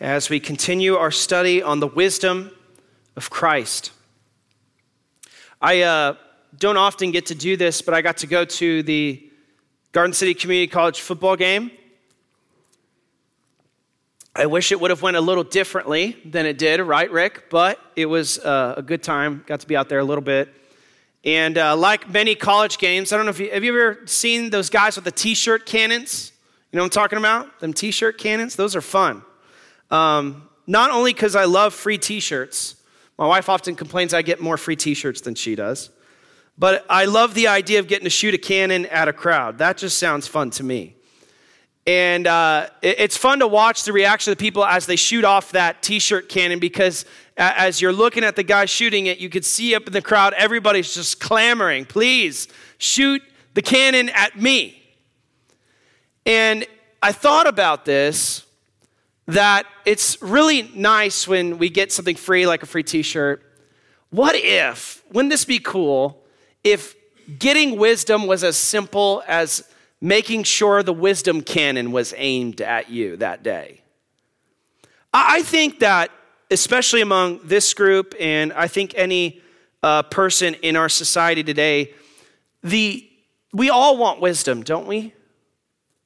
as we continue our study on the wisdom of Christ. I uh, don't often get to do this, but I got to go to the Garden City Community College football game. I wish it would have went a little differently than it did, right, Rick? But it was uh, a good time. Got to be out there a little bit. And uh, like many college games, I don't know if you have you ever seen those guys with the t-shirt cannons? You know what I'm talking about? Them t-shirt cannons. Those are fun. Um, not only because I love free t-shirts. My wife often complains I get more free t-shirts than she does. But I love the idea of getting to shoot a cannon at a crowd. That just sounds fun to me. And uh, it's fun to watch the reaction of the people as they shoot off that t shirt cannon because as you're looking at the guy shooting it, you could see up in the crowd, everybody's just clamoring, please shoot the cannon at me. And I thought about this that it's really nice when we get something free, like a free t shirt. What if, wouldn't this be cool if getting wisdom was as simple as making sure the wisdom cannon was aimed at you that day. I think that, especially among this group, and I think any uh, person in our society today, the, we all want wisdom, don't we?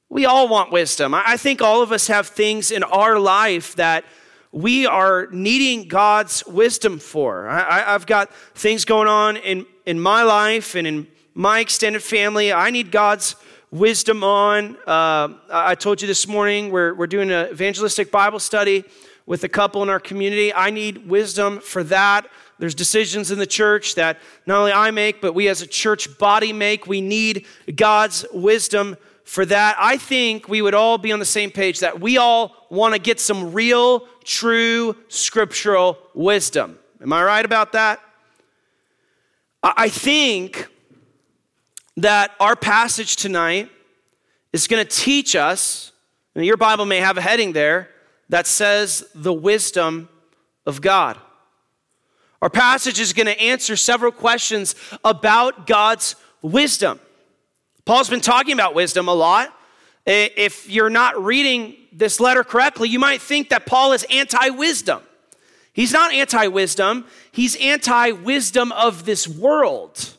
We all want wisdom. I think all of us have things in our life that we are needing God's wisdom for. I, have got things going on in, in my life and in my extended family. I need God's wisdom on. Uh, I told you this morning we're, we're doing an evangelistic Bible study with a couple in our community. I need wisdom for that. There's decisions in the church that not only I make, but we as a church body make. We need God's wisdom for that. I think we would all be on the same page that we all want to get some real, true scriptural wisdom. Am I right about that? I think that our passage tonight is going to teach us, and your Bible may have a heading there that says the wisdom of God. Our passage is going to answer several questions about God's wisdom. Paul's been talking about wisdom a lot. If you're not reading this letter correctly, you might think that Paul is anti wisdom. He's not anti wisdom, he's anti wisdom of this world.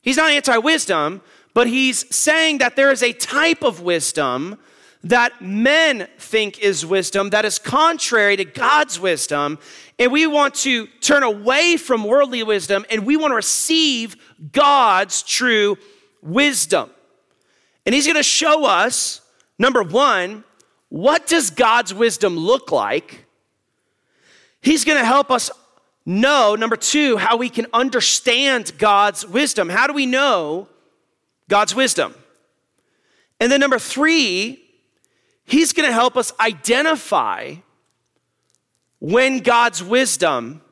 He's not anti wisdom, but he's saying that there is a type of wisdom that men think is wisdom that is contrary to God's wisdom. And we want to turn away from worldly wisdom and we want to receive God's true wisdom. And he's going to show us, number one, what does God's wisdom look like? He's going to help us know, number two, how we can understand God's wisdom. How do we know God's wisdom? And then number three, he's going to help us identify when God's wisdom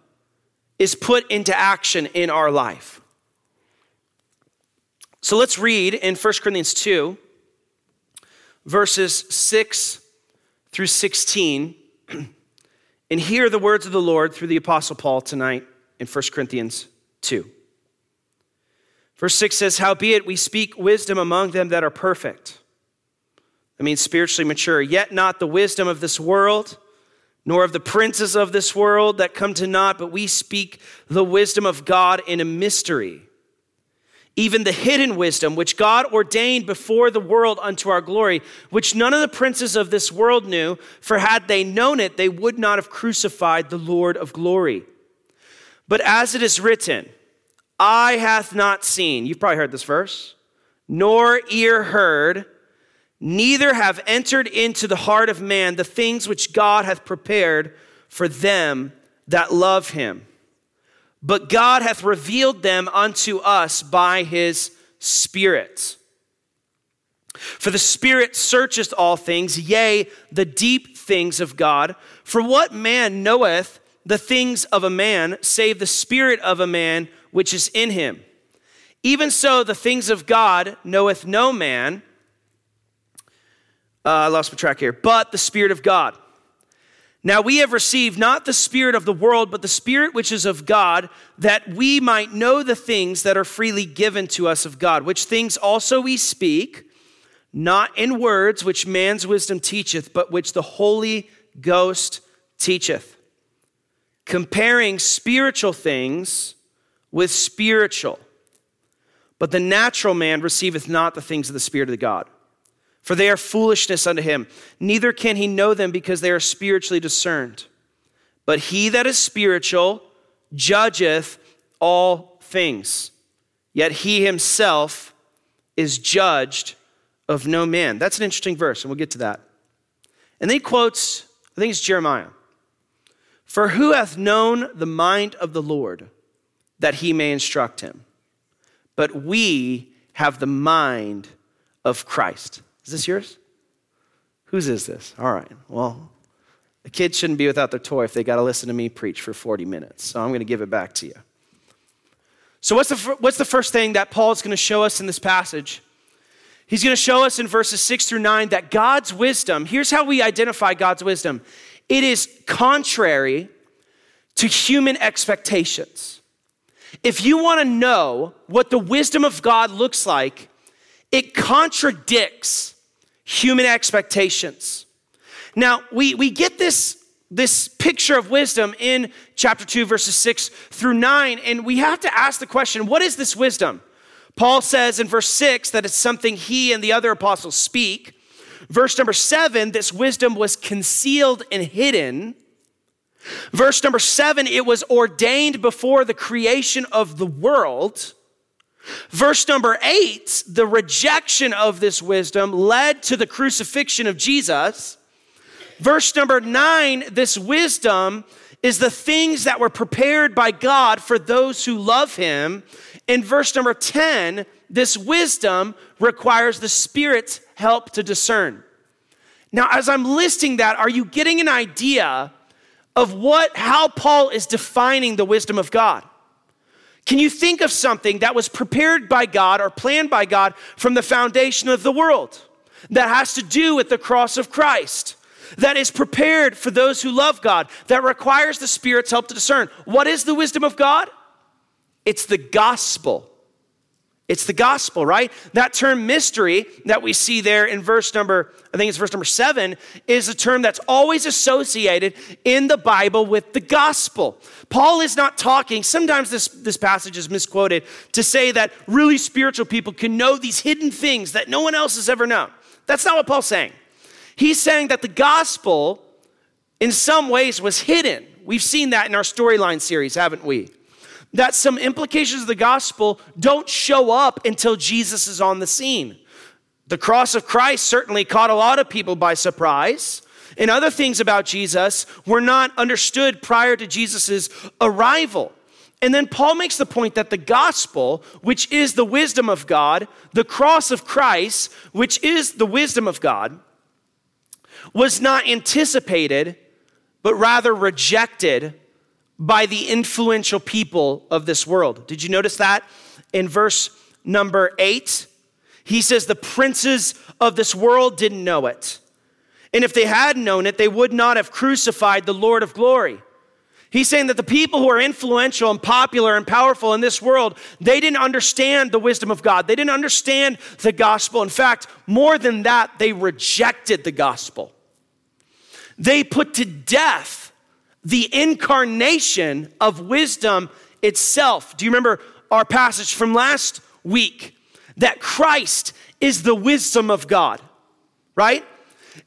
is put into action in our life. So let's read in 1 Corinthians 2, verses 6 through 16. And hear the words of the Lord through the Apostle Paul tonight in 1 Corinthians 2. Verse 6 says, Howbeit we speak wisdom among them that are perfect. That means spiritually mature, yet not the wisdom of this world, nor of the princes of this world that come to naught, but we speak the wisdom of God in a mystery even the hidden wisdom which God ordained before the world unto our glory, which none of the princes of this world knew, for had they known it, they would not have crucified the Lord of glory. But as it is written, eye hath not seen, you've probably heard this verse, nor ear heard, neither have entered into the heart of man the things which God hath prepared for them that love him but God hath revealed them unto us by his Spirit. For the Spirit searcheth all things, yea, the deep things of God. For what man knoweth the things of a man, save the Spirit of a man which is in him? Even so, the things of God knoweth no man. Uh, I lost my track here. But the Spirit of God. Now we have received not the Spirit of the world, but the Spirit which is of God, that we might know the things that are freely given to us of God, which things also we speak, not in words which man's wisdom teacheth, but which the Holy Ghost teacheth, comparing spiritual things with spiritual. But the natural man receiveth not the things of the Spirit of God, for they are foolishness unto him. Neither can he know them because they are spiritually discerned. But he that is spiritual judgeth all things, yet he himself is judged of no man. That's an interesting verse, and we'll get to that. And then he quotes, I think it's Jeremiah. For who hath known the mind of the Lord that he may instruct him? But we have the mind of Christ. Is this yours? Whose is this? All right. Well, the kids shouldn't be without their toy if they got to listen to me preach for 40 minutes. So I'm going to give it back to you. So, what's the, what's the first thing that Paul is going to show us in this passage? He's going to show us in verses six through nine that God's wisdom, here's how we identify God's wisdom it is contrary to human expectations. If you want to know what the wisdom of God looks like, it contradicts human expectations. Now, we, we get this, this picture of wisdom in chapter 2, verses 6 through 9, and we have to ask the question what is this wisdom? Paul says in verse 6 that it's something he and the other apostles speak. Verse number 7, this wisdom was concealed and hidden. Verse number 7, it was ordained before the creation of the world. Verse number 8, the rejection of this wisdom led to the crucifixion of Jesus. Verse number 9, this wisdom is the things that were prepared by God for those who love him. In verse number 10, this wisdom requires the Spirit's help to discern. Now, as I'm listing that, are you getting an idea of what, how Paul is defining the wisdom of God? Can you think of something that was prepared by God or planned by God from the foundation of the world that has to do with the cross of Christ? That is prepared for those who love God, that requires the Spirit's help to discern. What is the wisdom of God? It's the gospel. It's the gospel, right? That term mystery that we see there in verse number, I think it's verse number seven, is a term that's always associated in the Bible with the gospel. Paul is not talking, sometimes this, this passage is misquoted to say that really spiritual people can know these hidden things that no one else has ever known. That's not what Paul's saying. He's saying that the gospel, in some ways, was hidden. We've seen that in our storyline series, haven't we? That some implications of the gospel don't show up until Jesus is on the scene. The cross of Christ certainly caught a lot of people by surprise. And other things about Jesus were not understood prior to Jesus' arrival. And then Paul makes the point that the gospel, which is the wisdom of God, the cross of Christ, which is the wisdom of God, was not anticipated, but rather rejected by the influential people of this world. Did you notice that in verse number eight? He says, The princes of this world didn't know it. And if they had known it, they would not have crucified the Lord of glory. He's saying that the people who are influential and popular and powerful in this world, they didn't understand the wisdom of God. They didn't understand the gospel. In fact, more than that, they rejected the gospel. They put to death the incarnation of wisdom itself. Do you remember our passage from last week? That Christ is the wisdom of God, right?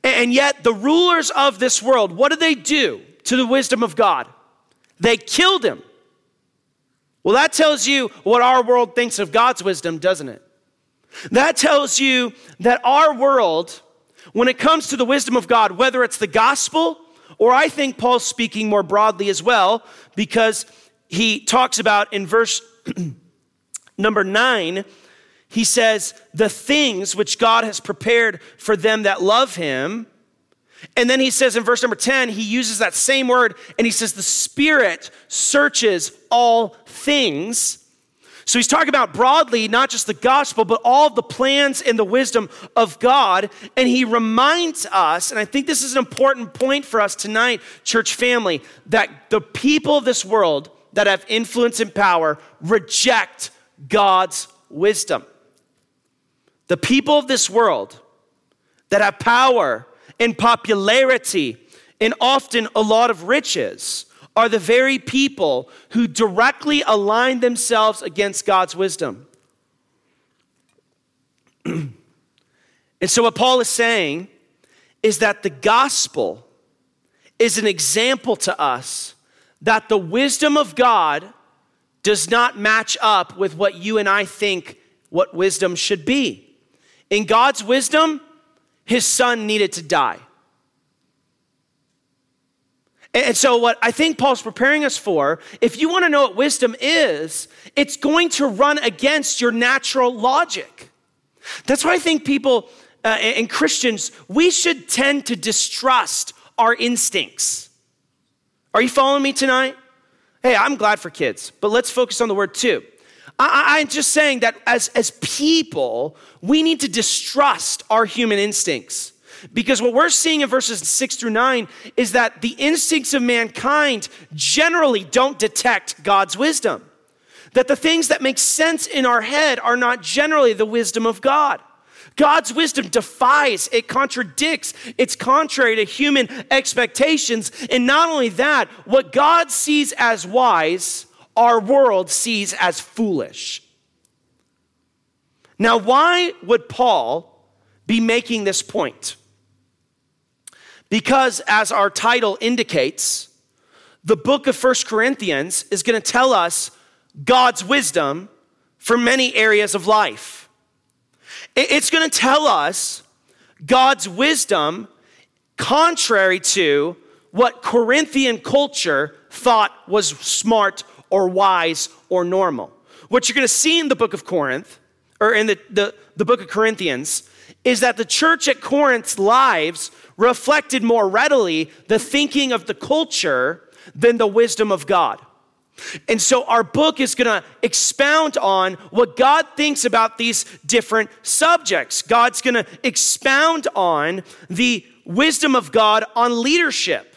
And yet, the rulers of this world, what do they do to the wisdom of God? They killed him. Well, that tells you what our world thinks of God's wisdom, doesn't it? That tells you that our world, when it comes to the wisdom of God, whether it's the gospel or I think Paul's speaking more broadly as well, because he talks about in verse number nine, he says, the things which God has prepared for them that love him. And then he says in verse number 10, he uses that same word and he says, the Spirit searches all things so he's talking about broadly, not just the gospel, but all the plans and the wisdom of God. And he reminds us, and I think this is an important point for us tonight, church family, that the people of this world that have influence and power reject God's wisdom. The people of this world that have power and popularity and often a lot of riches are the very people who directly align themselves against God's wisdom. and so, what Paul is saying is that the gospel is an example to us that the wisdom of God does not match up with what you and I think what wisdom should be. In God's wisdom, his son needed to die. And so, what I think Paul's preparing us for, if you want to know what wisdom is, it's going to run against your natural logic. That's why I think people uh, and Christians, we should tend to distrust our instincts. Are you following me tonight? Hey, I'm glad for kids, but let's focus on the word too. I, am just saying that as, as people, we need to distrust our human instincts. Because what we're seeing in verses six through nine is that the instincts of mankind generally don't detect God's wisdom. That the things that make sense in our head are not generally the wisdom of God. God's wisdom defies, it contradicts, it's contrary to human expectations. And not only that, what God sees as wise, our world sees as foolish. Now, why would Paul be making this point? Because, as our title indicates, the book of First Corinthians is going to tell us God's wisdom for many areas of life. It's going to tell us God's wisdom contrary to what Corinthian culture thought was smart or wise or normal. What you're going to see in the book of Corinth, or in the, the, the book of Corinthians, is that the church at Corinth's lives reflected more readily the thinking of the culture than the wisdom of God. And so our book is going to expound on what God thinks about these different subjects. God's going to expound on the wisdom of God on leadership.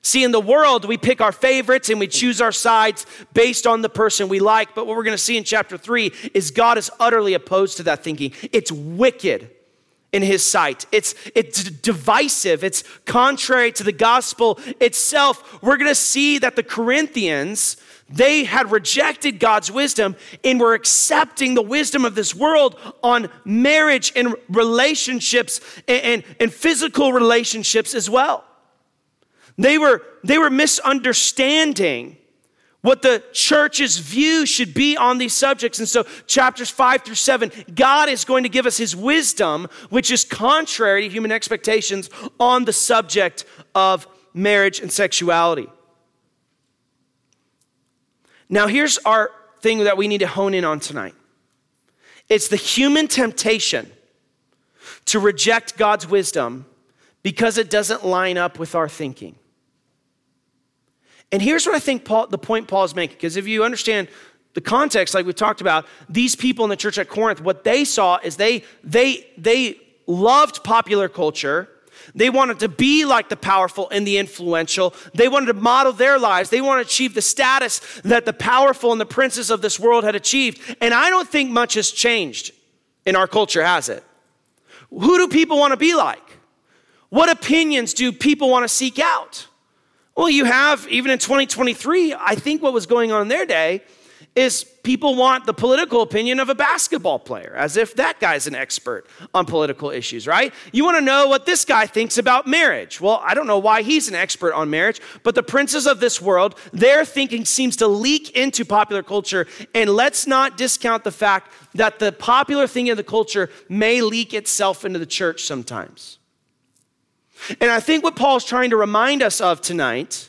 See, in the world, we pick our favorites and we choose our sides based on the person we like. But what we're going to see in chapter three is God is utterly opposed to that thinking. It's wicked in his sight. It's, it's divisive. It's contrary to the gospel itself. We're going to see that the Corinthians, they had rejected God's wisdom and were accepting the wisdom of this world on marriage and relationships and, and, and physical relationships as well. They were, they were misunderstanding what the church's view should be on these subjects. And so, chapters five through seven, God is going to give us his wisdom, which is contrary to human expectations on the subject of marriage and sexuality. Now, here's our thing that we need to hone in on tonight it's the human temptation to reject God's wisdom because it doesn't line up with our thinking. And here's what I think Paul, the point Paul is making, because if you understand the context, like we talked about, these people in the church at Corinth, what they saw is they they they loved popular culture. They wanted to be like the powerful and the influential. They wanted to model their lives. They wanted to achieve the status that the powerful and the princes of this world had achieved. And I don't think much has changed in our culture, has it? Who do people want to be like? What opinions do people want to seek out? Well, you have, even in 2023, I think what was going on in their day is people want the political opinion of a basketball player, as if that guy's an expert on political issues, right? You want to know what this guy thinks about marriage. Well, I don't know why he's an expert on marriage, but the princes of this world, their thinking seems to leak into popular culture. And let's not discount the fact that the popular thing in the culture may leak itself into the church sometimes. And I think what Paul's trying to remind us of tonight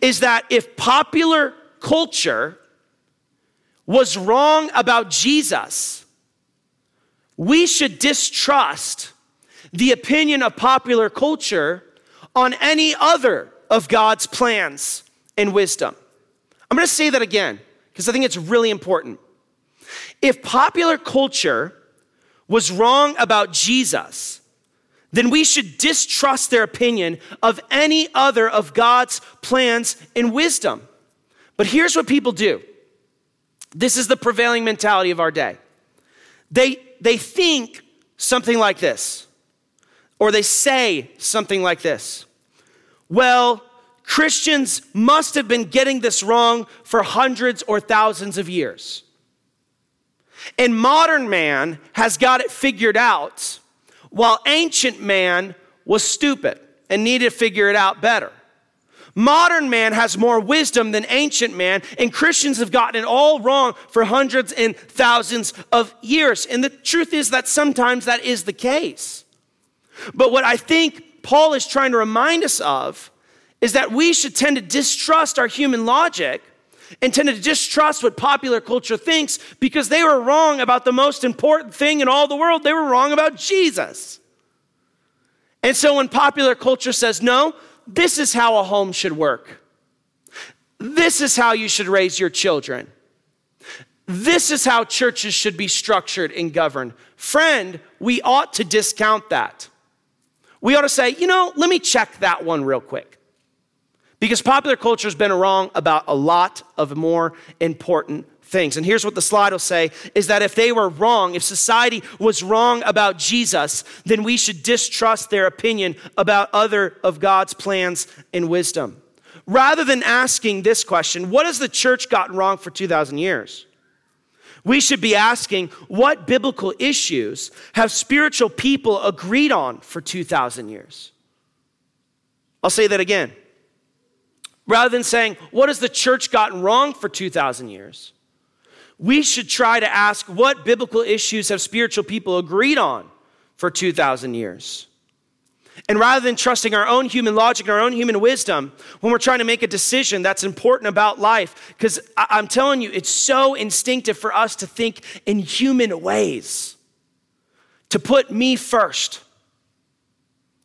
is that if popular culture was wrong about Jesus, we should distrust the opinion of popular culture on any other of God's plans and wisdom. I'm going to say that again because I think it's really important. If popular culture was wrong about Jesus, then we should distrust their opinion of any other of God's plans and wisdom. But here's what people do this is the prevailing mentality of our day. They, they think something like this, or they say something like this well, Christians must have been getting this wrong for hundreds or thousands of years. And modern man has got it figured out, while ancient man was stupid and needed to figure it out better. Modern man has more wisdom than ancient man, and Christians have gotten it all wrong for hundreds and thousands of years. And the truth is that sometimes that is the case. But what I think Paul is trying to remind us of is that we should tend to distrust our human logic and tend to distrust what popular culture thinks because they were wrong about the most important thing in all the world. They were wrong about Jesus. And so when popular culture says, no, this is how a home should work, this is how you should raise your children, this is how churches should be structured and governed. Friend, we ought to discount that. We ought to say, you know, let me check that one real quick. Because popular culture has been wrong about a lot of more important things. And here's what the slide will say is that if they were wrong, if society was wrong about Jesus, then we should distrust their opinion about other of God's plans and wisdom. Rather than asking this question, what has the church gotten wrong for 2,000 years? We should be asking, what biblical issues have spiritual people agreed on for 2,000 years? I'll say that again. Rather than saying, what has the church gotten wrong for 2,000 years? We should try to ask, what biblical issues have spiritual people agreed on for 2,000 years? And rather than trusting our own human logic and our own human wisdom when we're trying to make a decision that's important about life, because I'm telling you, it's so instinctive for us to think in human ways, to put me first.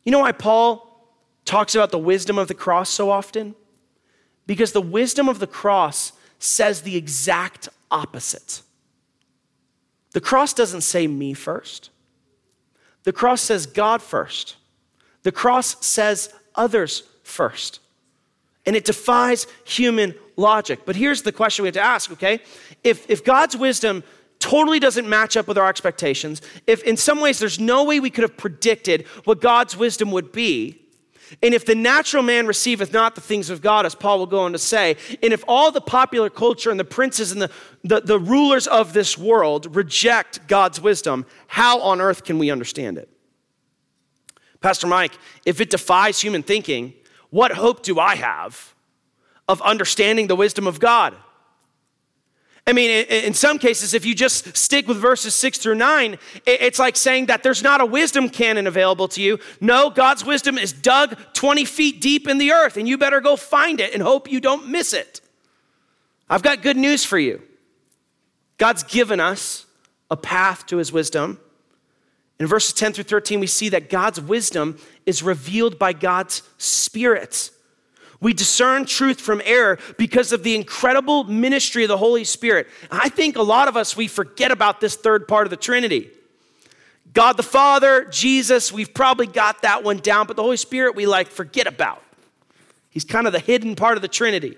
You know why Paul talks about the wisdom of the cross so often? Because the wisdom of the cross says the exact opposite. The cross doesn't say me first, the cross says God first. The cross says others first. And it defies human logic. But here's the question we have to ask, okay? If, if God's wisdom totally doesn't match up with our expectations, if in some ways there's no way we could have predicted what God's wisdom would be, and if the natural man receiveth not the things of God, as Paul will go on to say, and if all the popular culture and the princes and the, the, the, rulers of this world reject God's wisdom, how on earth can we understand it? Pastor Mike, if it defies human thinking, what hope do I have of understanding the wisdom of God? I mean, in some cases, if you just stick with verses six through nine, it's like saying that there's not a wisdom cannon available to you. No, God's wisdom is dug 20 feet deep in the earth, and you better go find it and hope you don't miss it. I've got good news for you. God's given us a path to his wisdom. In verses 10 through 13, we see that God's wisdom is revealed by God's Spirit. We discern truth from error because of the incredible ministry of the Holy Spirit. I think a lot of us, we forget about this third part of the Trinity. God the Father, Jesus, we've probably got that one down, but the Holy Spirit we like forget about. He's kind of the hidden part of the Trinity.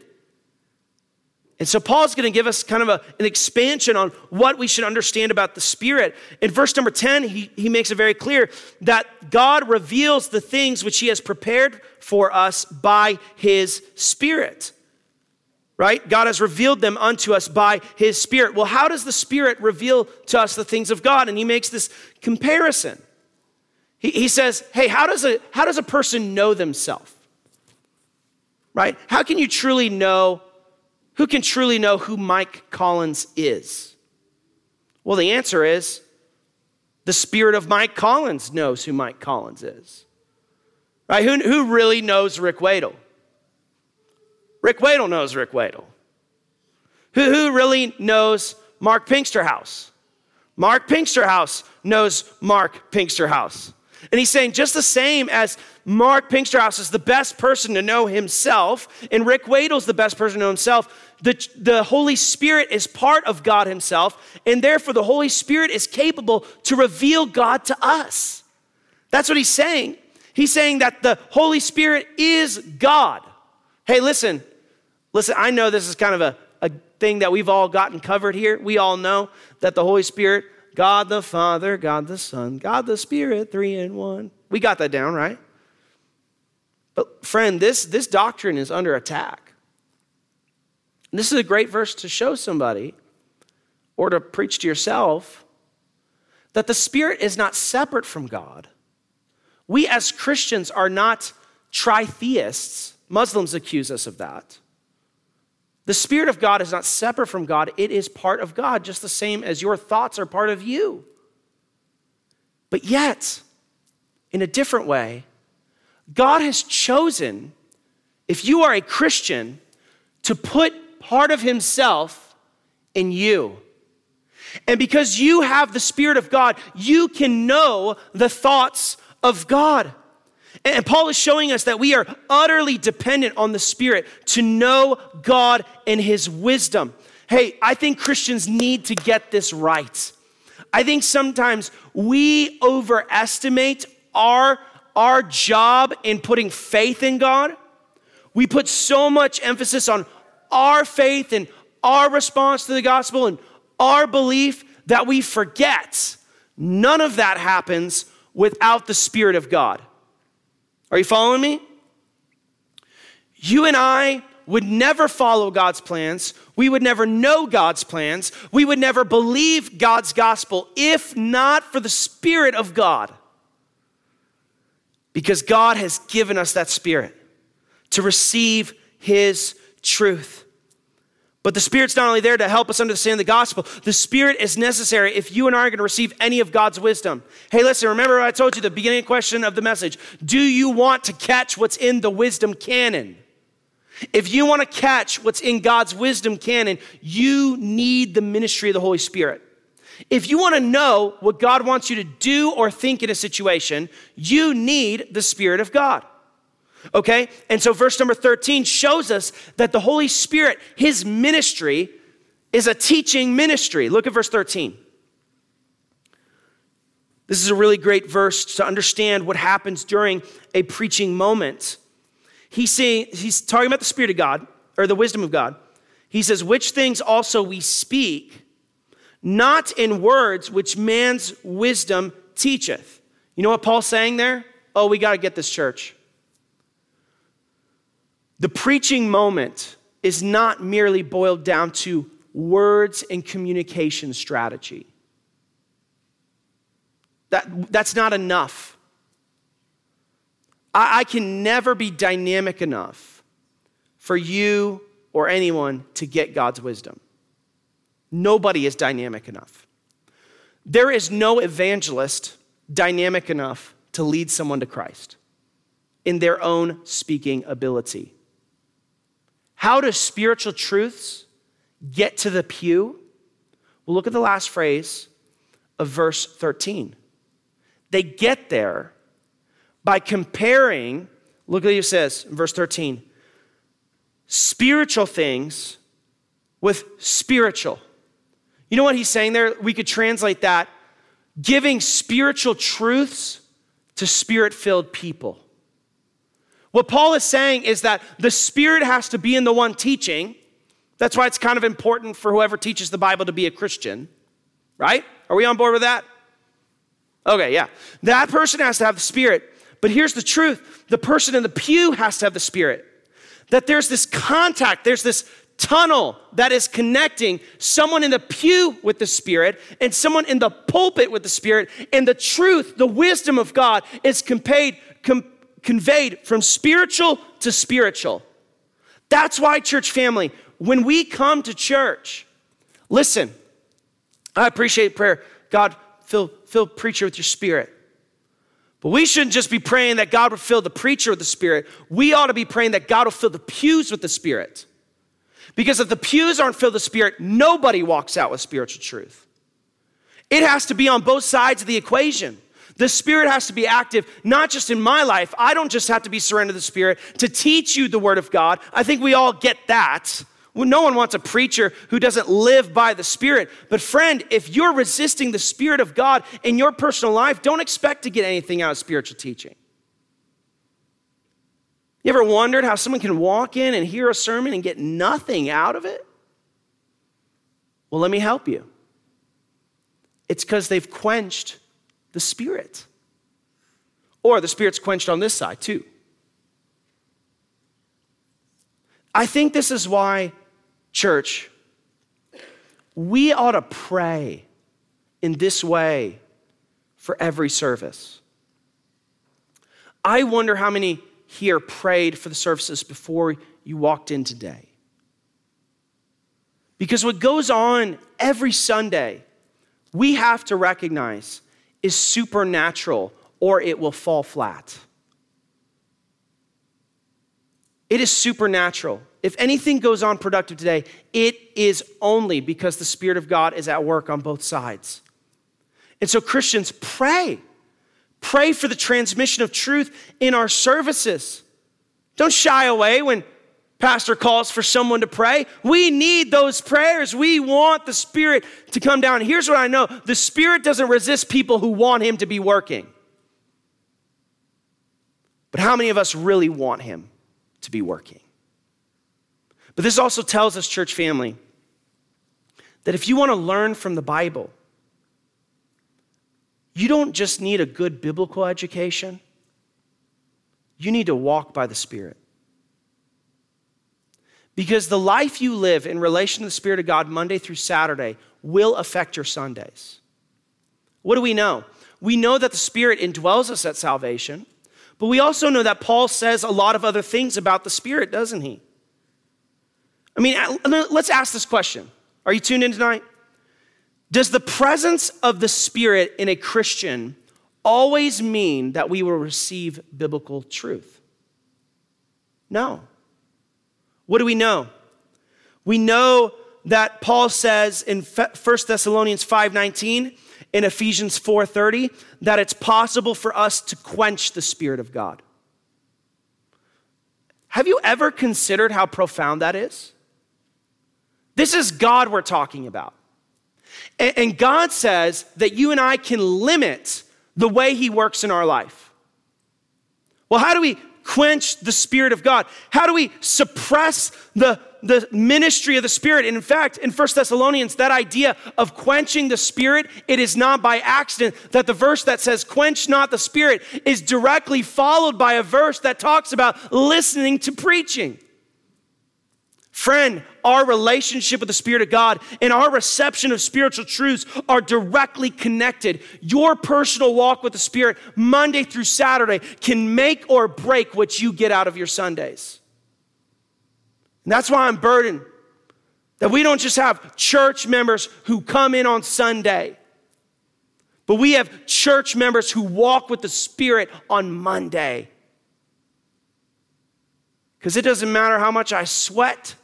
And so Paul's going to give us kind of a, an expansion on what we should understand about the Spirit. In verse number 10, he, he makes it very clear that God reveals the things which he has prepared for us by his Spirit. Right? God has revealed them unto us by his Spirit. Well, how does the Spirit reveal to us the things of God? And he makes this comparison. He, he says, hey, how does, a, how does a person know themselves? Right? How can you truly know who can truly know who Mike Collins is? Well, the answer is the spirit of Mike Collins knows who Mike Collins is. Right? Who, who really knows Rick Wadle? Rick Wadle knows Rick Wadle. Who, who really knows Mark Pinksterhouse? Mark Pinksterhouse knows Mark Pinksterhouse. And he's saying just the same as Mark Pinksterhouse is the best person to know himself, and Rick Wadle's the best person to know himself, the, the Holy Spirit is part of God himself, and therefore the Holy Spirit is capable to reveal God to us. That's what he's saying. He's saying that the Holy Spirit is God. Hey, listen, listen, I know this is kind of a, a thing that we've all gotten covered here. We all know that the Holy Spirit God the Father, God the Son, God the Spirit, three in one. We got that down, right? But, friend, this, this doctrine is under attack. And this is a great verse to show somebody or to preach to yourself that the Spirit is not separate from God. We as Christians are not tritheists. Muslims accuse us of that. The Spirit of God is not separate from God, it is part of God, just the same as your thoughts are part of you. But yet, in a different way, God has chosen, if you are a Christian, to put part of Himself in you. And because you have the Spirit of God, you can know the thoughts of God. And Paul is showing us that we are utterly dependent on the Spirit to know God and His wisdom. Hey, I think Christians need to get this right. I think sometimes we overestimate our, our job in putting faith in God. We put so much emphasis on our faith and our response to the gospel and our belief that we forget none of that happens without the Spirit of God. Are you following me? You and I would never follow God's plans. We would never know God's plans. We would never believe God's gospel if not for the Spirit of God. Because God has given us that Spirit to receive His truth. But the Spirit's not only there to help us understand the gospel, the Spirit is necessary if you and I are going to receive any of God's wisdom. Hey, listen, remember I told you the beginning question of the message. Do you want to catch what's in the wisdom cannon? If you want to catch what's in God's wisdom cannon, you need the ministry of the Holy Spirit. If you want to know what God wants you to do or think in a situation, you need the Spirit of God. Okay? And so verse number 13 shows us that the Holy Spirit, his ministry, is a teaching ministry. Look at verse 13. This is a really great verse to understand what happens during a preaching moment. He's, saying, he's talking about the Spirit of God, or the wisdom of God. He says, Which things also we speak, not in words which man's wisdom teacheth. You know what Paul's saying there? Oh, we got to get this church. The preaching moment is not merely boiled down to words and communication strategy. That, that's not enough. I, I can never be dynamic enough for you or anyone to get God's wisdom. Nobody is dynamic enough. There is no evangelist dynamic enough to lead someone to Christ in their own speaking ability. How do spiritual truths get to the pew? Well, look at the last phrase of verse 13. They get there by comparing, look at what he says in verse 13 spiritual things with spiritual. You know what he's saying there? We could translate that giving spiritual truths to spirit filled people. What Paul is saying is that the Spirit has to be in the one teaching. That's why it's kind of important for whoever teaches the Bible to be a Christian, right? Are we on board with that? Okay, yeah. That person has to have the Spirit. But here's the truth the person in the pew has to have the Spirit. That there's this contact, there's this tunnel that is connecting someone in the pew with the Spirit and someone in the pulpit with the Spirit. And the truth, the wisdom of God is conveyed, conveyed from spiritual to spiritual. That's why, church family, when we come to church, listen, I appreciate prayer. God, fill, fill preacher with your spirit. But we shouldn't just be praying that God would fill the preacher with the spirit. We ought to be praying that God will fill the pews with the spirit. Because if the pews aren't filled with spirit, nobody walks out with spiritual truth. It has to be on both sides of the equation. The Spirit has to be active, not just in my life. I don't just have to be surrendered to the Spirit to teach you the Word of God. I think we all get that. No one wants a preacher who doesn't live by the Spirit. But, friend, if you're resisting the Spirit of God in your personal life, don't expect to get anything out of spiritual teaching. You ever wondered how someone can walk in and hear a sermon and get nothing out of it? Well, let me help you. It's because they've quenched the Spirit. Or the Spirit's quenched on this side, too. I think this is why, church, we ought to pray in this way for every service. I wonder how many here prayed for the services before you walked in today. Because what goes on every Sunday, we have to recognize is supernatural or it will fall flat. It is supernatural. If anything goes on productive today, it is only because the Spirit of God is at work on both sides. And so, Christians, pray. Pray for the transmission of truth in our services. Don't shy away when pastor calls for someone to pray. We need those prayers. We want the Spirit to come down. Here's what I know the Spirit doesn't resist people who want Him to be working. But how many of us really want Him to be working? But this also tells us, church family, that if you want to learn from the Bible, you don't just need a good biblical education, you need to walk by the Spirit. Because the life you live in relation to the Spirit of God Monday through Saturday will affect your Sundays. What do we know? We know that the Spirit indwells us at salvation, but we also know that Paul says a lot of other things about the Spirit, doesn't he? I mean, let's ask this question. Are you tuned in tonight? Does the presence of the Spirit in a Christian always mean that we will receive biblical truth? No. What do we know? We know that Paul says in 1 Thessalonians 5:19 in Ephesians 4:30 that it's possible for us to quench the spirit of God. Have you ever considered how profound that is? This is God we're talking about. And God says that you and I can limit the way He works in our life. Well, how do we quench the Spirit of God? How do we suppress the, the ministry of the Spirit? And in fact, in First Thessalonians, that idea of quenching the Spirit, it is not by accident that the verse that says, quench not the Spirit, is directly followed by a verse that talks about listening to preaching. Friend, our relationship with the Spirit of God and our reception of spiritual truths are directly connected. Your personal walk with the Spirit, Monday through Saturday, can make or break what you get out of your Sundays. And that's why I'm burdened that we don't just have church members who come in on Sunday, but we have church members who walk with the Spirit on Monday. Because it doesn't matter how much I sweat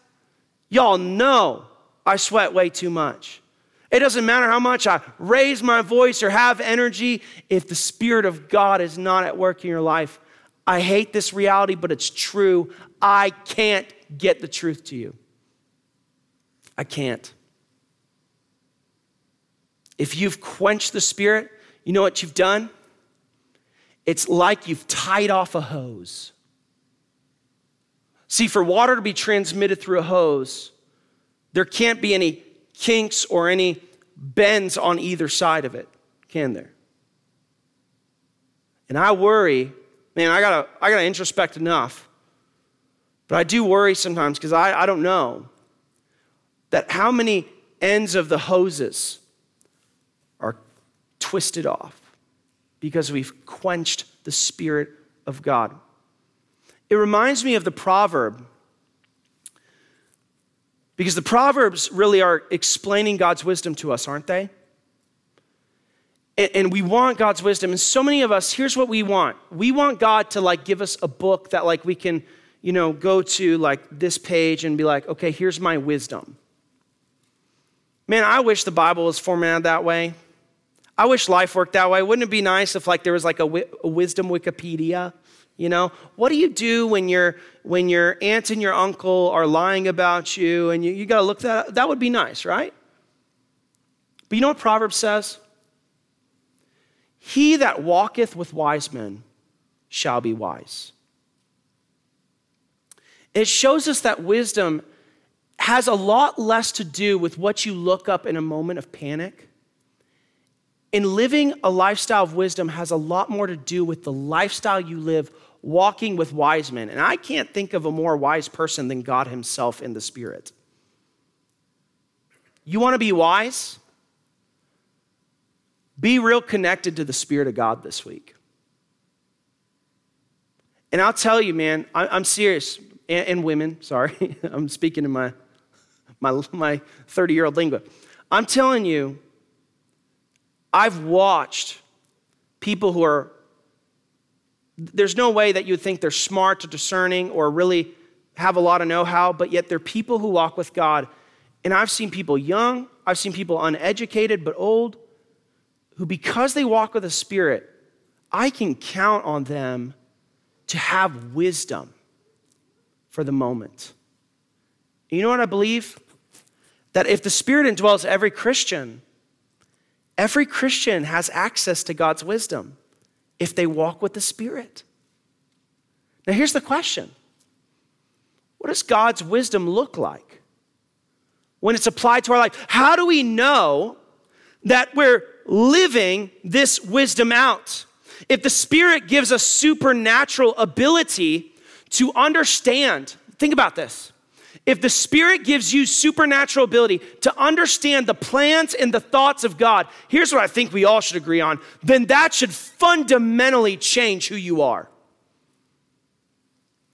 Y'all know I sweat way too much. It doesn't matter how much I raise my voice or have energy if the Spirit of God is not at work in your life. I hate this reality, but it's true. I can't get the truth to you. I can't. If you've quenched the Spirit, you know what you've done? It's like you've tied off a hose. See, for water to be transmitted through a hose, there can't be any kinks or any bends on either side of it, can there? And I worry, man, I gotta, I gotta introspect enough. But I do worry sometimes because I, I don't know that how many ends of the hoses are twisted off because we've quenched the Spirit of God. It reminds me of the proverb because the Proverbs really are explaining God's wisdom to us, aren't they? And, we want God's wisdom. And so many of us, here's what we want. We want God to like give us a book that like we can, you know, go to like this page and be like, okay, here's my wisdom. Man, I wish the Bible was formatted that way. I wish life worked that way. Wouldn't it be nice if like there was like a, a wisdom Wikipedia? You know, what do you do when your when your aunt and your uncle are lying about you and you, you got to look that up? that would be nice, right? But you know what Proverbs says? He that walketh with wise men shall be wise. It shows us that wisdom has a lot less to do with what you look up in a moment of panic. And living a lifestyle of wisdom has a lot more to do with the lifestyle you live walking with wise men. And I can't think of a more wise person than God Himself in the Spirit. You want to be wise? Be real connected to the Spirit of God this week. And I'll tell you, man, I'm serious. And, women, sorry, I'm speaking in my my my 30 year old lingo. I'm telling you, I've watched people who are. There's no way that you would think they're smart or discerning or really have a lot of know how, but yet they're people who walk with God. And I've seen people young, I've seen people uneducated but old, who, because they walk with the Spirit, I can count on them to have wisdom for the moment. You know what I believe? That if the Spirit indwells every Christian, every Christian has access to God's wisdom if they walk with the Spirit. Now, here's the question What does God's wisdom look like when it's applied to our life? How do we know that we're living this wisdom out? If the Spirit gives us supernatural ability to understand, think about this. If the Spirit gives you supernatural ability to understand the plans and the thoughts of God, here's what I think we all should agree on, then that should fundamentally change who you are.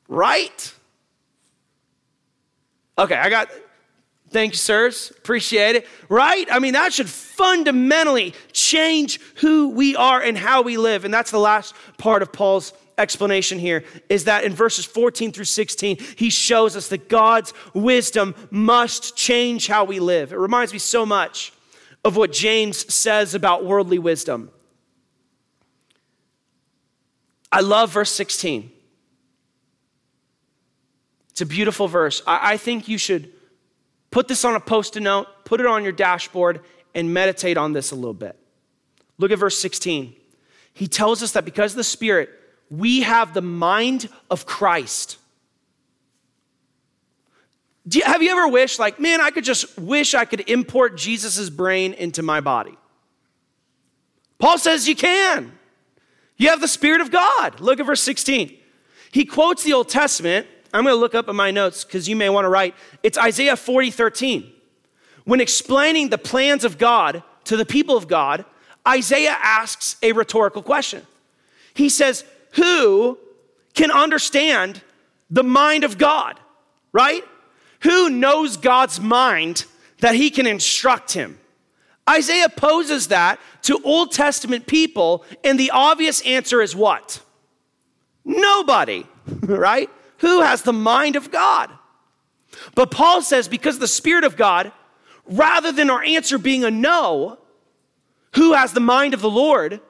Right? Okay, I got Thank you, sirs. Appreciate it. Right? I mean, that should fundamentally change who we are and how we live. And that's the last part of Paul's explanation here is that in verses 14 through 16, he shows us that God's wisdom must change how we live. It reminds me so much of what James says about worldly wisdom. I love verse 16. It's a beautiful verse. I, I think you should Put this on a post it note, put it on your dashboard, and meditate on this a little bit. Look at verse 16. He tells us that because of the Spirit, we have the mind of Christ. You, have you ever wished, like, man, I could just wish I could import Jesus' brain into my body? Paul says you can. You have the Spirit of God. Look at verse 16. He quotes the Old Testament I'm going to look up in my notes because you may want to write. It's Isaiah 40, 13. When explaining the plans of God to the people of God, Isaiah asks a rhetorical question. He says, Who can understand the mind of God? Right? Who knows God's mind that he can instruct him? Isaiah poses that to Old Testament people, and the obvious answer is what? Nobody, right? Who has the mind of God? But Paul says, because the Spirit of God, rather than our answer being a no, who has the mind of the Lord,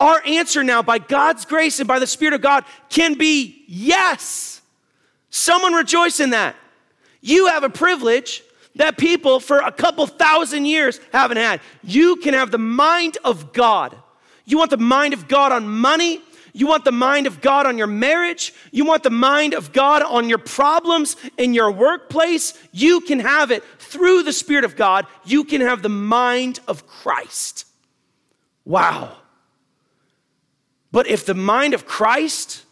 our answer now, by God's grace and by the Spirit of God, can be yes. Someone rejoice in that. You have a privilege that people for a couple thousand years haven't had. You can have the mind of God. You want the mind of God on money? You want the mind of God on your marriage? You want the mind of God on your problems in your workplace? You can have it through the Spirit of God. You can have the mind of Christ. Wow. But if the mind of Christ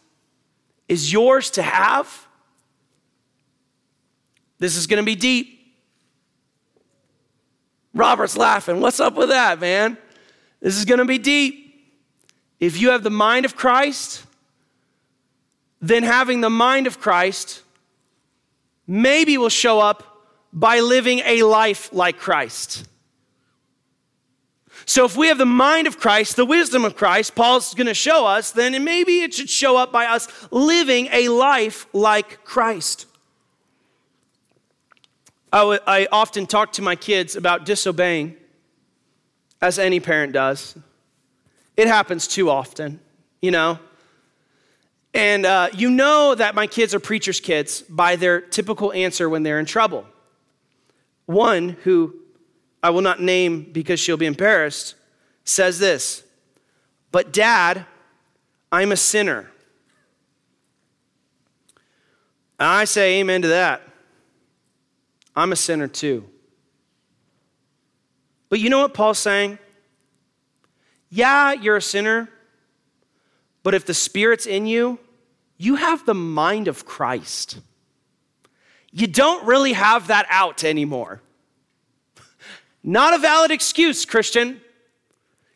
is yours to have, this is going to be deep. Robert's laughing. What's up with that, man? This is going to be deep. If you have the mind of Christ, then having the mind of Christ maybe will show up by living a life like Christ. So, if we have the mind of Christ, the wisdom of Christ, Paul's going to show us, then maybe it should show up by us living a life like Christ. I, w- I often talk to my kids about disobeying, as any parent does. It happens too often, you know? And uh, you know that my kids are preacher's kids by their typical answer when they're in trouble. One, who I will not name because she'll be embarrassed, says this But dad, I'm a sinner. And I say amen to that. I'm a sinner too. But you know what Paul's saying? Yeah, you're a sinner, but if the Spirit's in you, you have the mind of Christ. You don't really have that out anymore. Not a valid excuse, Christian.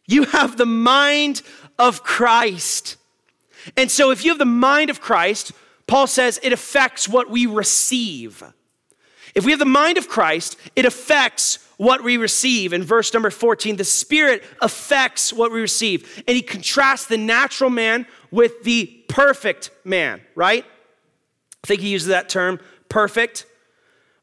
You have the mind of Christ. And so, if you have the mind of Christ, Paul says it affects what we receive. If we have the mind of Christ, it affects what we receive. In verse number 14, the Spirit affects what we receive. And he contrasts the natural man with the perfect man, right? I think he uses that term, perfect.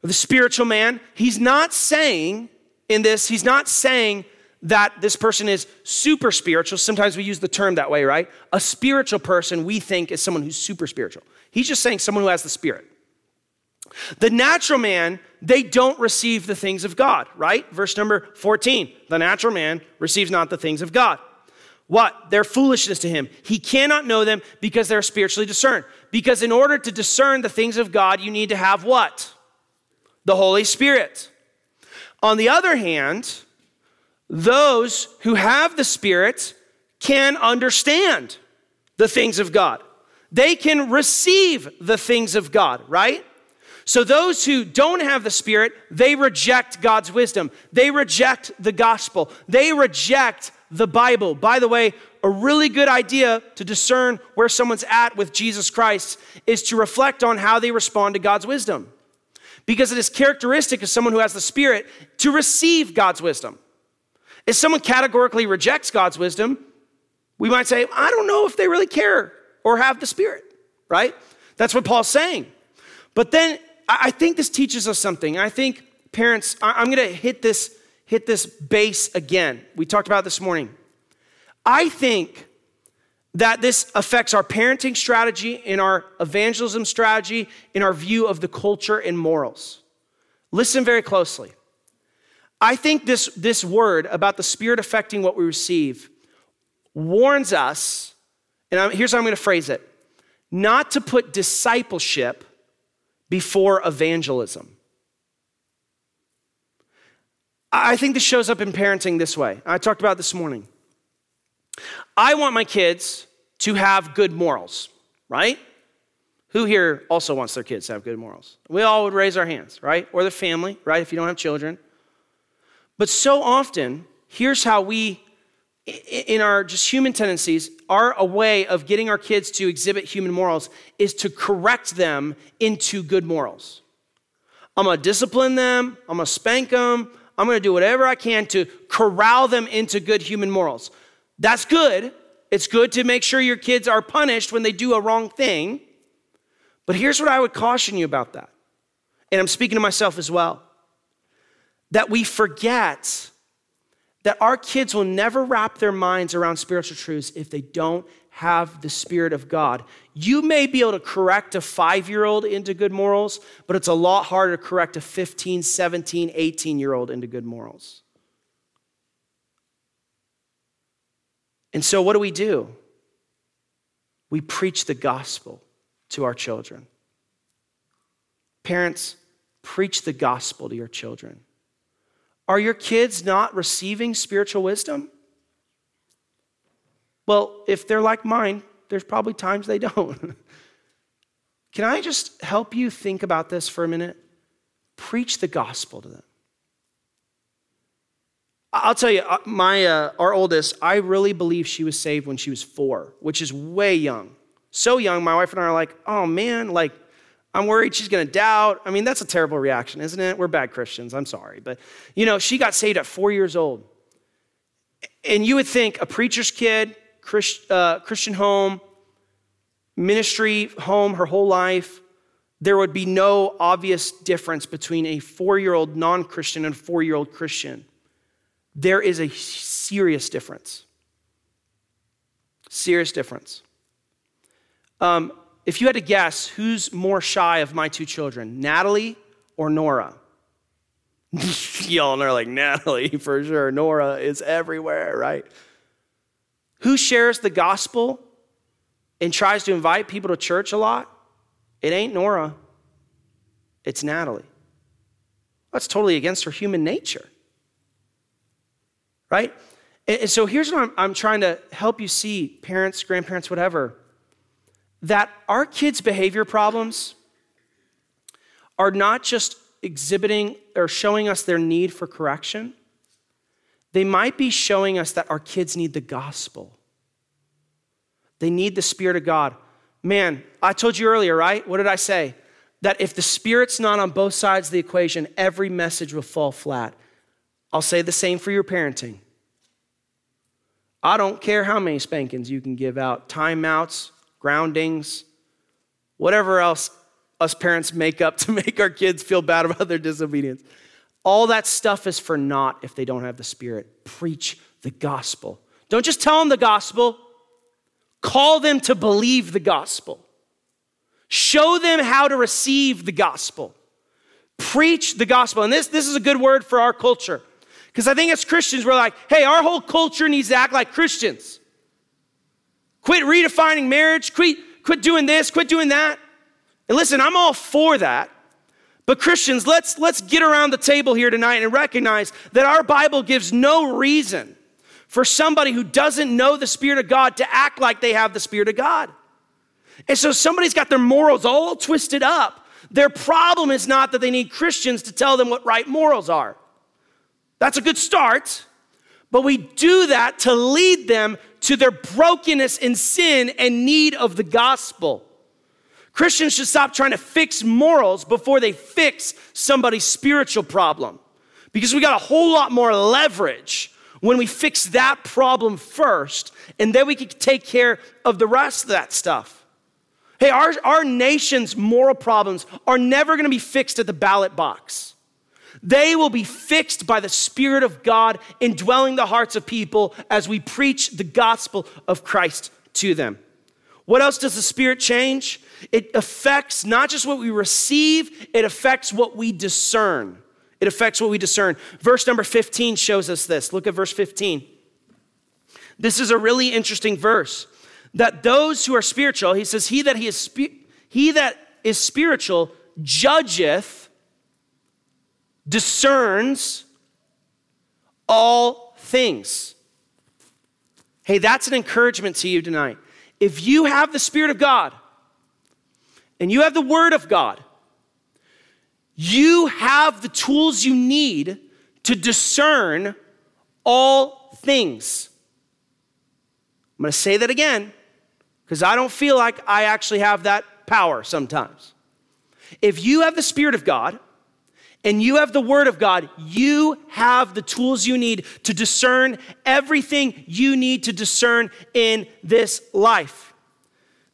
The spiritual man. He's not saying in this, he's not saying that this person is super spiritual. Sometimes we use the term that way, right? A spiritual person we think is someone who's super spiritual. He's just saying someone who has the Spirit. The natural man, they don't receive the things of God, right? Verse number 14 the natural man receives not the things of God. What? They're foolishness to him. He cannot know them because they're spiritually discerned. Because in order to discern the things of God, you need to have what? The Holy Spirit. On the other hand, those who have the Spirit can understand the things of God. They can receive the things of God, right? So those who don't have the Spirit, they reject God's wisdom. They reject the gospel. They reject the Bible. By the way, a really good idea to discern where someone's at with Jesus Christ is to reflect on how they respond to God's wisdom. Because it is characteristic of someone who has the Spirit to receive God's wisdom. If someone categorically rejects God's wisdom, we might say, I don't know if they really care or have the Spirit, right? That's what Paul's saying. But then I think this teaches us something. I think parents, I'm going to hit this hit this base again. We talked about this morning. I think that this affects our parenting strategy, in our evangelism strategy, in our view of the culture and morals. Listen very closely. I think this, this word about the Spirit affecting what we receive warns us, and I'm, here's how I'm going to phrase it not to put discipleship before evangelism. I think this shows up in parenting this way. I talked about this morning. I want my kids to have good morals, right? Who here also wants their kids to have good morals? We all would raise our hands, right? Or the family, right? If you don't have children. But so often, here's how we in our just human tendencies, our a way of getting our kids to exhibit human morals is to correct them into good morals. I'm gonna discipline them, I'm gonna spank them, I'm gonna do whatever I can to corral them into good human morals. That's good. It's good to make sure your kids are punished when they do a wrong thing. But here's what I would caution you about that. And I'm speaking to myself as well that we forget that our kids will never wrap their minds around spiritual truths if they don't have the Spirit of God. You may be able to correct a five year old into good morals, but it's a lot harder to correct a 15, 17, 18 year old into good morals. And so, what do we do? We preach the gospel to our children. Parents, preach the gospel to your children. Are your kids not receiving spiritual wisdom? Well, if they're like mine, there's probably times they don't. Can I just help you think about this for a minute? Preach the gospel to them. I'll tell you, uh, my, uh, our oldest, I really believe she was saved when she was four, which is way young. So young, my wife and I are like, oh man, like I'm worried she's going to doubt. I mean, that's a terrible reaction, isn't it? We're bad Christians. I'm sorry. But, you know, she got saved at four years old. And you would think a preacher's kid, Christ, uh, Christian home, ministry home her whole life, there would be no obvious difference between a four year old non Christian and a four year old Christian. There is a serious difference. Serious difference. Um, if you had to guess who's more shy of my two children, Natalie or Nora? Y'all are like, Natalie for sure. Nora is everywhere, right? Who shares the gospel and tries to invite people to church a lot? It ain't Nora, it's Natalie. That's totally against her human nature, right? And so here's what I'm, I'm trying to help you see, parents, grandparents, whatever that our kids' behavior problems are not just exhibiting or showing us their need for correction, they might be showing us that our kids need the gospel. They need the Spirit of God. Man, I told you earlier, right? What did I say? That if the Spirit's not on both sides of the equation, every message will fall flat. I'll say the same for your parenting. I don't care how many spankings you can give out, timeouts, groundings, whatever else us parents make up to make our kids feel bad about their disobedience. All that stuff is for naught if they don't have the Spirit. Preach the gospel. Don't just tell them the gospel, call them to believe the gospel. Show them how to receive the gospel. Preach the gospel. And this, this is a good word for our culture. Because I think as Christians, we're like, hey, our whole culture needs to act like Christians. Quit redefining marriage, quit, quit doing this, quit doing that. And listen, I'm all for that. But Christians, let's, let's get around the table here tonight and recognize that our Bible gives no reason for somebody who doesn't know the Spirit of God to act like they have the Spirit of God. And so somebody's got their morals all twisted up. Their problem is not that they need Christians to tell them what right morals are. That's a good start, but we do that to lead them to their brokenness and sin and need of the gospel. Christians should stop trying to fix morals before they fix somebody's spiritual problem. Because we got a whole lot more leverage when we fix that problem first, and then we can take care of the rest of that stuff. Hey, our, our nation's moral problems are never gonna be fixed at the ballot box. They will be fixed by the Spirit of God indwelling the hearts of people as we preach the gospel of Christ to them. What else does the Spirit change? It affects not just what we receive, it affects what we discern. It affects what we discern. Verse number 15 shows us this. Look at verse 15. This is a really interesting verse. That those who are spiritual, he says, he that he is he that is spiritual judgeth, discerns all things. Hey, that's an encouragement to you tonight. If you have the Spirit of God, and you have the Word of God, you have the tools you need to discern all things. I'm going to say that again because I don't feel like I actually have that power sometimes. If you have the Spirit of God and you have the Word of God, you have the tools you need to discern everything you need to discern in this life.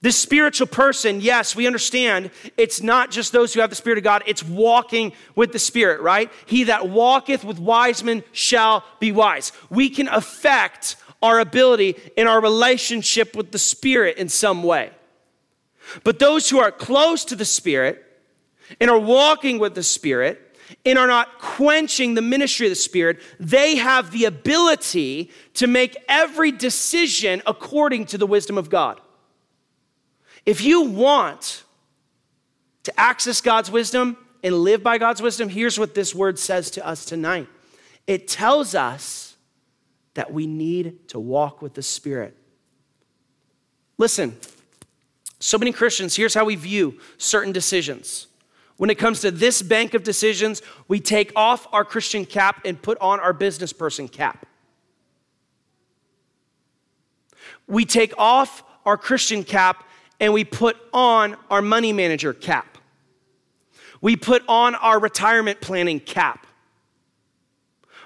This spiritual person, yes, we understand it's not just those who have the Spirit of God, it's walking with the Spirit, right? He that walketh with wise men shall be wise. We can affect our ability in our relationship with the Spirit in some way. But those who are close to the Spirit and are walking with the Spirit, and are not quenching the ministry of the Spirit, they have the ability to make every decision according to the wisdom of God. If you want to access God's wisdom and live by God's wisdom, here's what this word says to us tonight it tells us that we need to walk with the Spirit. Listen, so many Christians, here's how we view certain decisions. When it comes to this bank of decisions, we take off our Christian cap and put on our business person cap. We take off our Christian cap and we put on our money manager cap. We put on our retirement planning cap.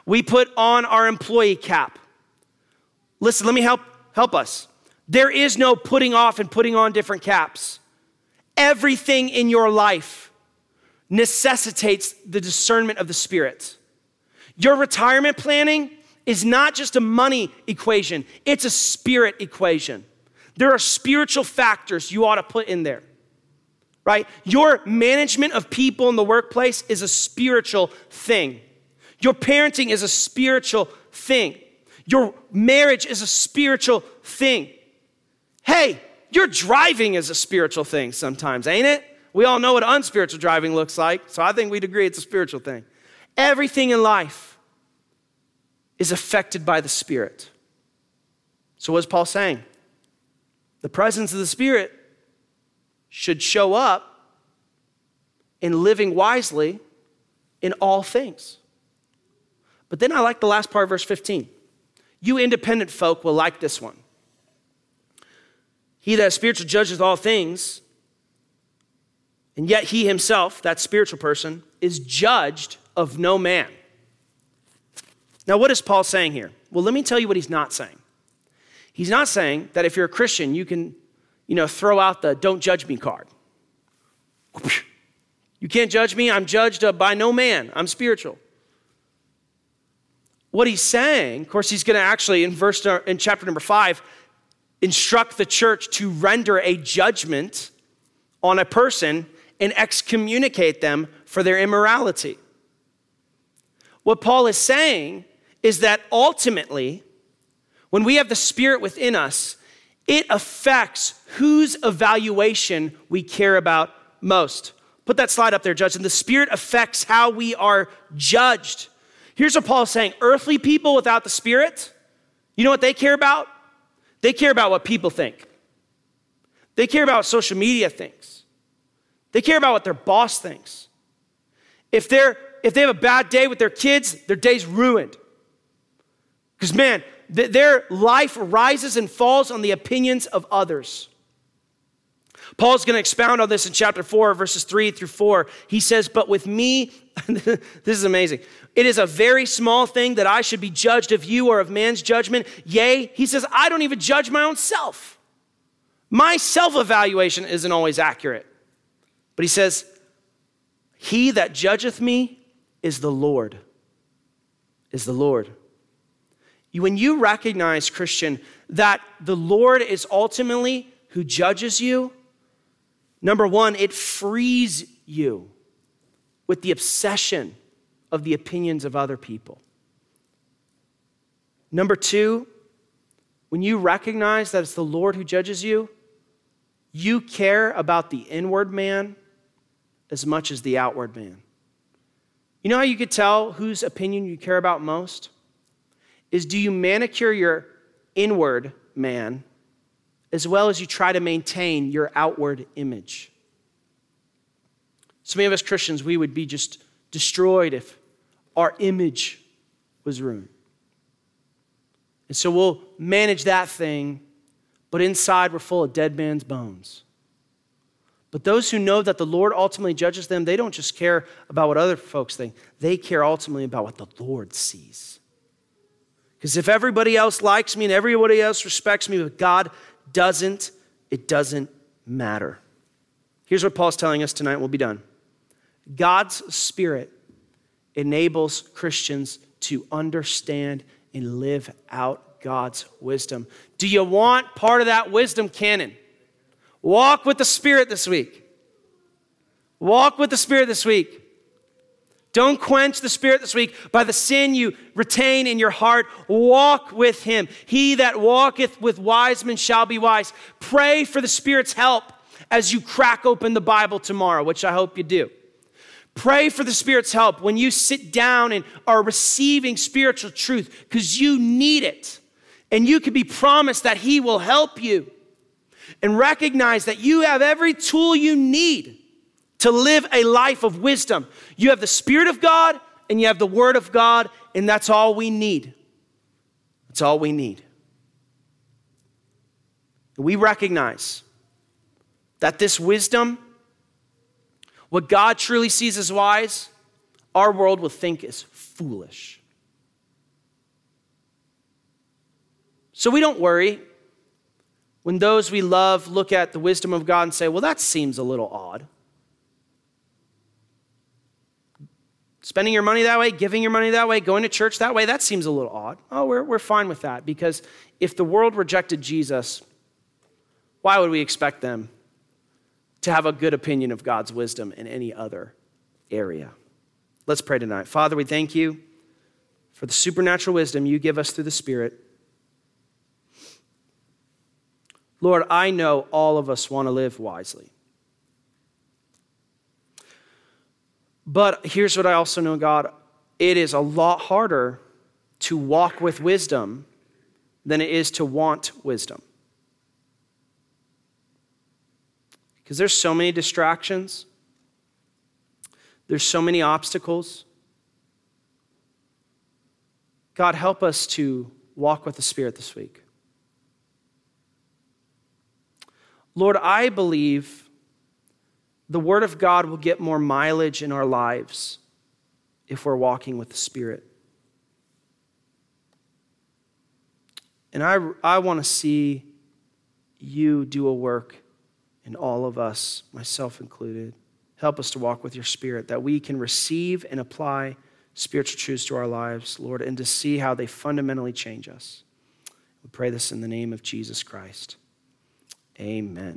We put on our employee cap. Listen, let me help help us. There is no putting off and putting on different caps. Everything in your life necessitates the discernment of the Spirit. Your retirement planning is not just a money equation, it's a spirit equation. There are spiritual factors you ought to put in there, right? Your management of people in the workplace is a spiritual thing. Your parenting is a spiritual thing. Your marriage is a spiritual thing. Hey, your driving is a spiritual thing sometimes, ain't it? We all know what unspiritual driving looks like, so I think we'd agree it's a spiritual thing. Everything in life is affected by the Spirit. So, what's Paul saying? The presence of the Spirit should show up in living wisely in all things. But then I like the last part of verse 15. You independent folk will like this one. He that spiritual judges all things, and yet he himself, that spiritual person, is judged of no man. Now, what is Paul saying here? Well, let me tell you what he's not saying. He's not saying that if you're a Christian, you can, you know, throw out the don't judge me card. You can't judge me. I'm judged uh, by no man. I'm spiritual. What he's saying, of course, he's going to actually, in verse uh, in chapter number five, instruct the church to render a judgment on a person and excommunicate them for their immorality. What Paul is saying is that ultimately, when we have the Spirit within us, it affects whose evaluation we care about most. Put that slide up there, Judge. And the Spirit affects how we are judged. Here's what Paul is saying earthly people without the Spirit, you know what they care about? They care about what people think. They care about what social media thinks. They care about what their boss thinks. If they're if they have a bad day with their kids, their day's ruined. Because, man, th- their life rises and falls on the opinions of others. Paul's going to expound on this in chapter 4, verses 3 through 4. He says, But with me, this is amazing. It is a very small thing that I should be judged of you or of man's judgment. Yea, he says, I don't even judge my own self. My self evaluation isn't always accurate. But he says, He that judgeth me is the Lord. Is the Lord. When you recognize, Christian, that the Lord is ultimately who judges you, number one, it frees you with the obsession of the opinions of other people. Number two, when you recognize that it's the Lord who judges you, you care about the inward man as much as the outward man. You know how you could tell whose opinion you care about most? Is do you manicure your inward man as well as you try to maintain your outward image? So many of us Christians, we would be just destroyed if our image was ruined. And so we'll manage that thing, but inside we're full of dead man's bones. But those who know that the Lord ultimately judges them, they don't just care about what other folks think, they care ultimately about what the Lord sees. Because if everybody else likes me and everybody else respects me, but God doesn't, it doesn't matter. Here's what Paul's telling us tonight, we'll be done. God's Spirit enables Christians to understand and live out God's wisdom. Do you want part of that wisdom canon? Walk with the Spirit this week. Walk with the Spirit this week. Don't quench the Spirit this week by the sin you retain in your heart. Walk with Him. He that walketh with wise men shall be wise. Pray for the Spirit's help as you crack open the Bible tomorrow, which I hope you do. Pray for the Spirit's help when you sit down and are receiving spiritual truth because you need it. And you can be promised that He will help you and recognize that you have every tool you need to live a life of wisdom. You have the Spirit of God and you have the Word of God, and that's all we need. That's all we need. We recognize that this wisdom, what God truly sees as wise, our world will think is foolish. So we don't worry when those we love look at the wisdom of God and say, well, that seems a little odd. Spending your money that way, giving your money that way, going to church that way, that seems a little odd. Oh, we're, we're fine with that because if the world rejected Jesus, why would we expect them to have a good opinion of God's wisdom in any other area? Let's pray tonight. Father, we thank you for the supernatural wisdom you give us through the Spirit. Lord, I know all of us want to live wisely. But here's what I also know, God it is a lot harder to walk with wisdom than it is to want wisdom. Because there's so many distractions, there's so many obstacles. God, help us to walk with the Spirit this week. Lord, I believe the Word of God will get more mileage in our lives if we're walking with the Spirit. And I, I want to see you do a work in all of us, myself included. Help us to walk with your Spirit, that we can receive and apply spiritual truths to our lives, Lord, and to see how they fundamentally change us. We pray this in the name of Jesus Christ. Amen.